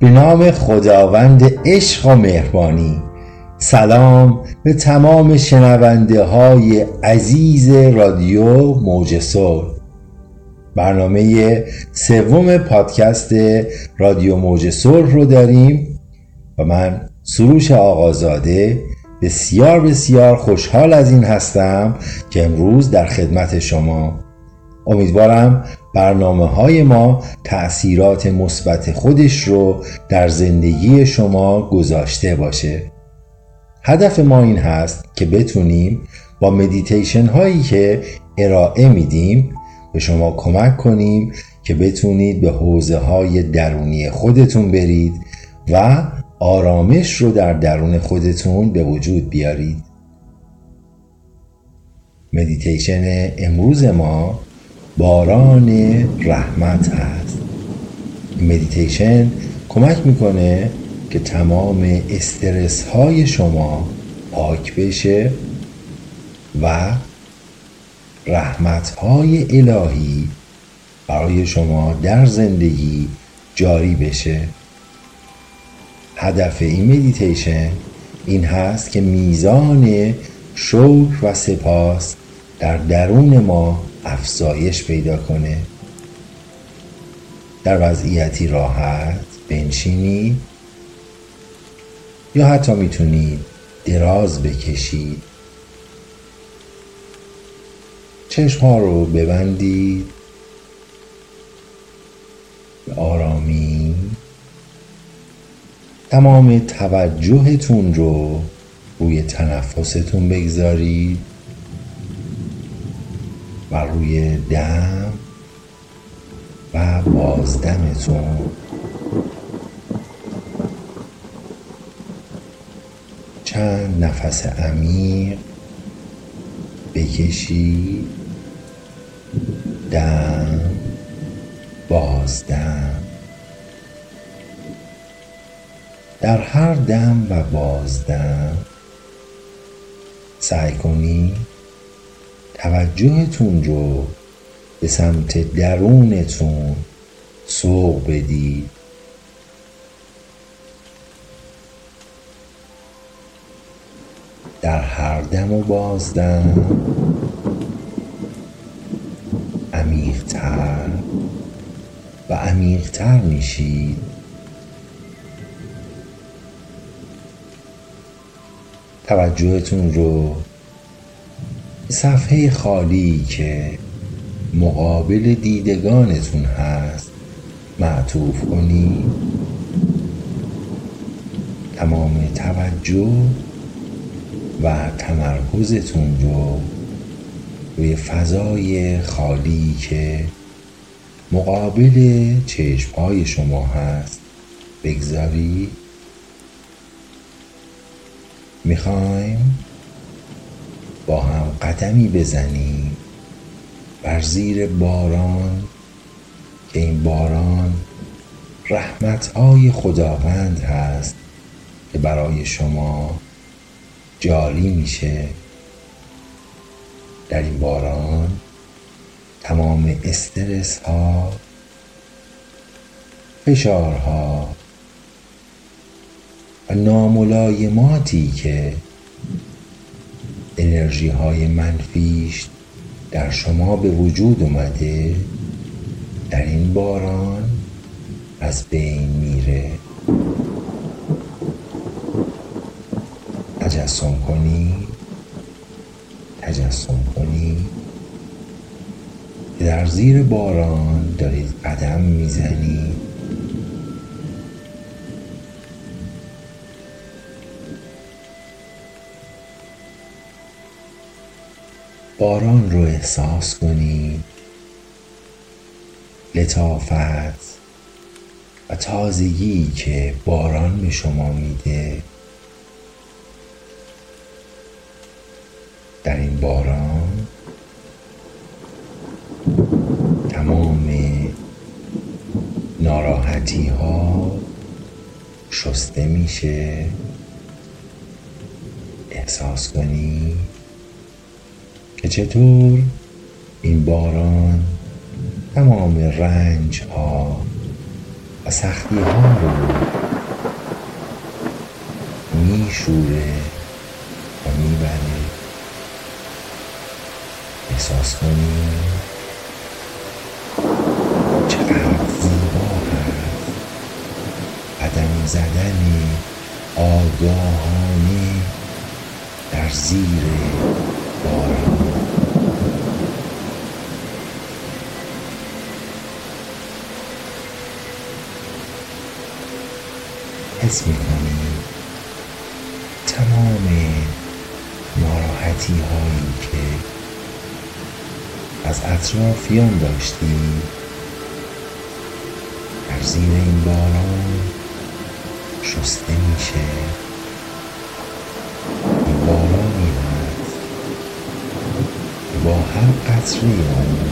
به نام خداوند عشق و مهربانی. سلام به تمام شنونده های عزیز رادیو موج صلح. برنامه سوم پادکست رادیو موج صلح رو داریم و من سروش آقازاده بسیار بسیار خوشحال از این هستم که امروز در خدمت شما. امیدوارم برنامه های ما تأثیرات مثبت خودش رو در زندگی شما گذاشته باشه. هدف ما این هست که بتونیم با مدیتیشن هایی که ارائه میدیم به شما کمک کنیم که بتونید به حوزه های درونی خودتون برید و آرامش رو در درون خودتون به وجود بیارید. مدیتیشن امروز ما باران رحمت هست مدیتیشن کمک می‌کنه که تمام استرس های شما پاک بشه و رحمت های الهی برای شما در زندگی جاری بشه. هدف این مدیتیشن این هست که میزان شکر و سپاس در درون ما افزایش پیدا کنه. در وضعیتی راحت بنشینید یا حتی می‌تونید دراز بکشید چشم ها رو ببندید به آرامی. تمام توجهتون رو روی تنفستون بگذارید. و روی دم و بازدمتون چند نفس عمیق بکشید دم بازدم. در هر دم و بازدم سعی کنید توجهتون رو به سمت درونتون سوق بدید. در هر دم و بازدم عمیقتر و عمیقتر میشید. توجهتون رو صفحه خالی که مقابل دیدگانتون هست معطوف کنید. تمام توجه و تمرکزتون رو روی فضای خالی که مقابل چشمهای شما هست بگذارید. می‌خوایم با هم قدمی بزنیم بر زیر باران که این باران رحمتهای خداوند هست که برای شما جاری میشه. در این باران تمام استرس ها فشارها و ناملایماتی که انرژی های منفیش در شما به وجود اومده در این باران از بین میره. تجسم کنی. تجسم کنی. در زیر باران دارید قدم می‌زنید. باران رو احساس کنید لطافت و تازگی که باران به شما میده. در این باران تمام ناراحتی ها شسته میشه. احساس کنید که چطور این باران تمام رنج ها و سختی ها رو میشوره و می‌بره. احساس کنیم چقدر زیبا هست. قدم زدن آگاهانه در زیر حس می‌کنیم تمام ناراحتی هایی که از اطرافیان داشتی در زیر این باران شسته میشه این بارانی هست که با قطره اون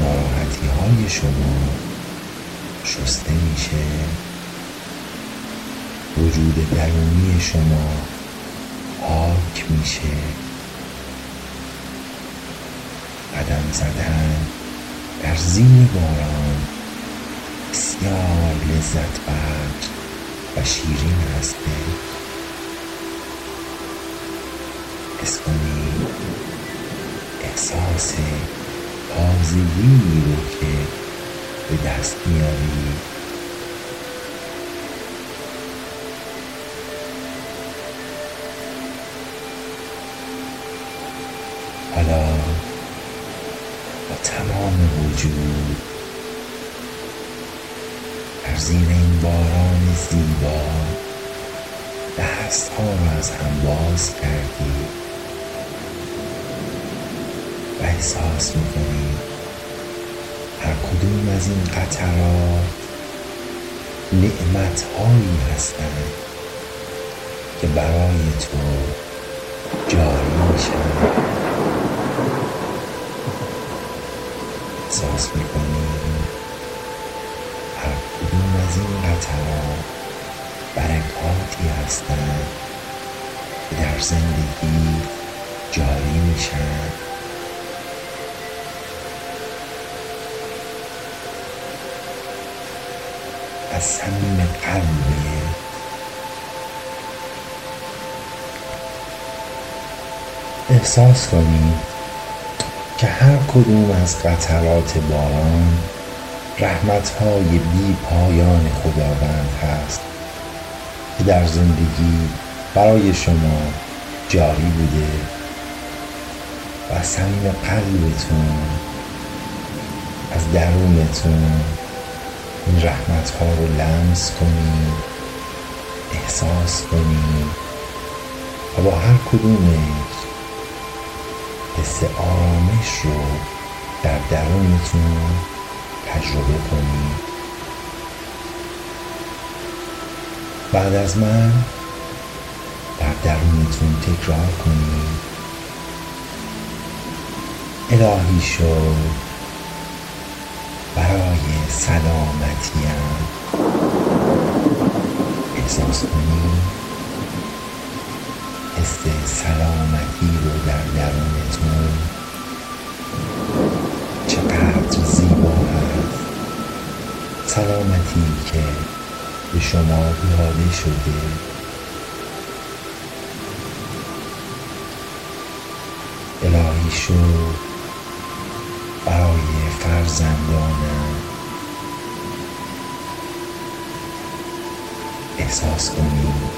ناراحتی های شما شسته میشه. وجود درونی شما پاک میشه. قدم زدن در زیر باران بسیار لذت بخش و شیرین هسته حس کنید. احساس تازگی رو که به دست میارید حالا با تمام وجود در زیر این باران زیبا دست ها رو از هم باز کردی. و احساس می‌کنی؟ هر کدوم از این قطرات نعمت هایی هستند که برای تو جاری میشن. احساس می‌کنیم هر کدوم از این قطرات برکاتی هستند که در زندگی جاری میشن؟ از قلبت احساس کنید که هر کدوم از قطرات باران رحمتهای بی پایان خداوند هست که در زندگی برای شما جاری بوده و از قلبتون از درونتون این رحمت ها رو لمس کنید احساس کنید و با هر کدومش حس آرامش رو در درونتون تجربه کنید بعد از من در درونتون تکرار کنید الهی شد. برای سلامتیم احساس کنید حس سلامتی رو در درونتون چقدر زیبا هست. سلامتی که به شما داده شده. الهی شد برای فرزندانم احساس کنید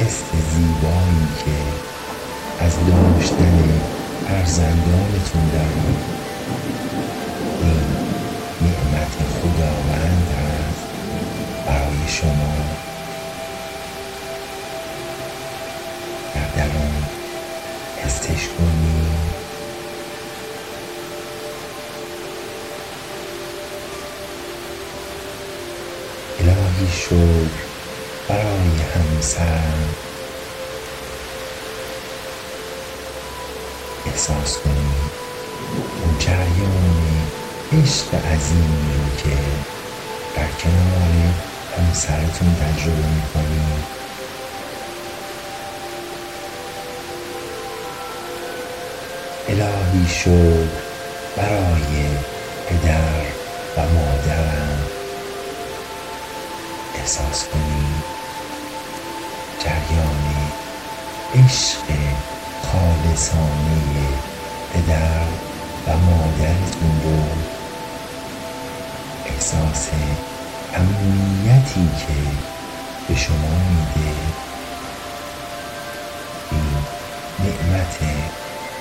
حس زیبایی که از داشتن فرزندانتون دارید این نعمت خداوند هست برای شما. الهی شکر برای همسرم احساس کنید اون جریان عشق عظیمی رو که در کنار همسرتون تجربه می‌کنید الهی شد احساس کنید جریان عشق خالصانه پدر و مادرتون رو احساس امنیتی که به شما میده. این نعمت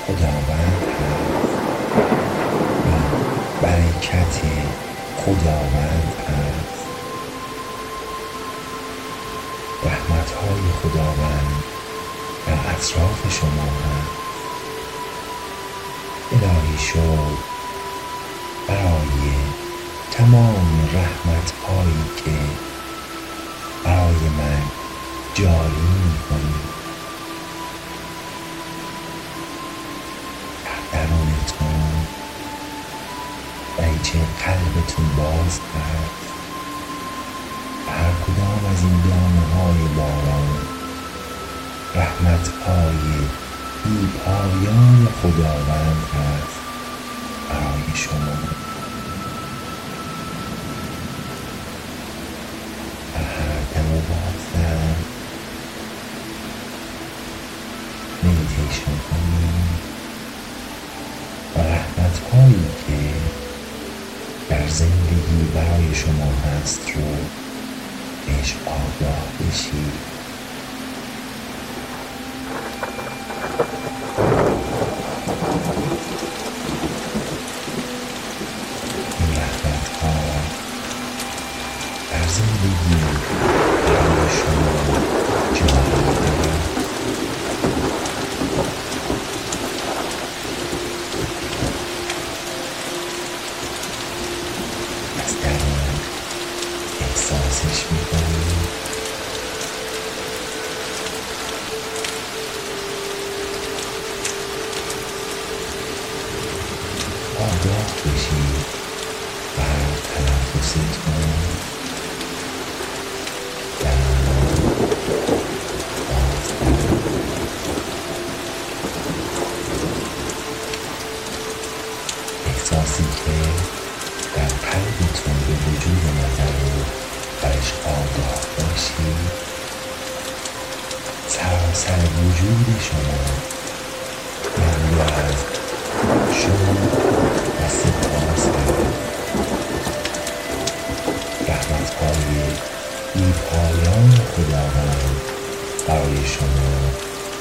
خداوند هست. این برکت خداوند خداوند در اطراف شما هست الهی شد برای تمام رحمت هایی که برای من جاری می کنید در درونتون دریچه قلبتون باز هست هر کدام از این دانه های باران رحمت های بی پایان خداوند هست. برای شما. و رحمت که زندگی برای شما هست رو بهش آگاه بشید خداوند برای شما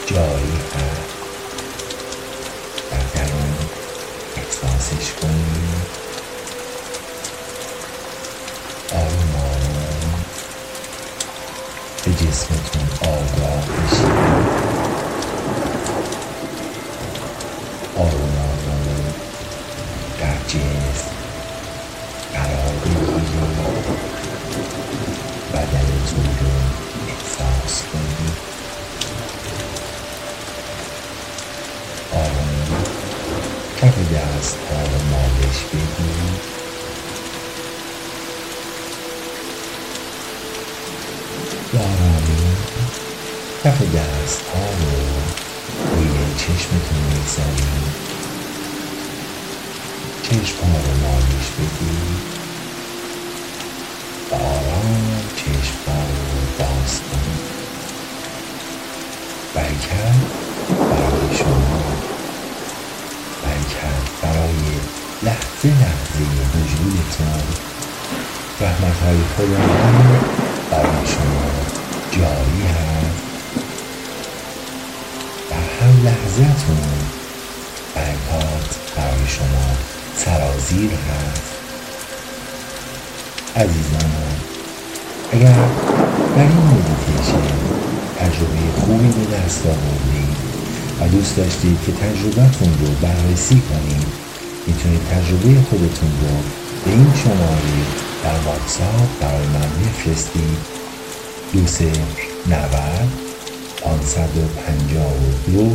جاری هست. در درون احساسش کنید آروم آروم کف دست ها رو روی چشمتون می‌گذارید چشم ها رو مالش بدید. و آرام چشم ها رو باز کنید. برکت برای شما. برکت برای لحظه لحظه وجودتان رحمت های خداوند برای شما جاری هست. لحظهتون. برکات برای شما سرازیر هست. عزیزان اگر در این مدیتیشن تجربه خوبی به دست آوردید و دوست داشتید که تجربهتون رو بررسی کنید می‌تونید تجربه خودتون رو به این شماره در واتساپ برای من بفرستید. دو نود پانصد و پنجاه و دو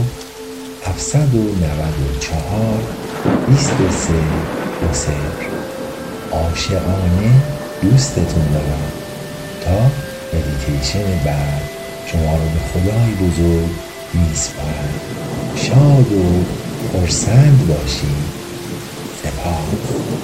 عاشقانه دوستتون دارم. تا مدیتیشن بعد. شما رو به خدای بزرگ میسپارم. شاد و خرسند باشید. سپاس.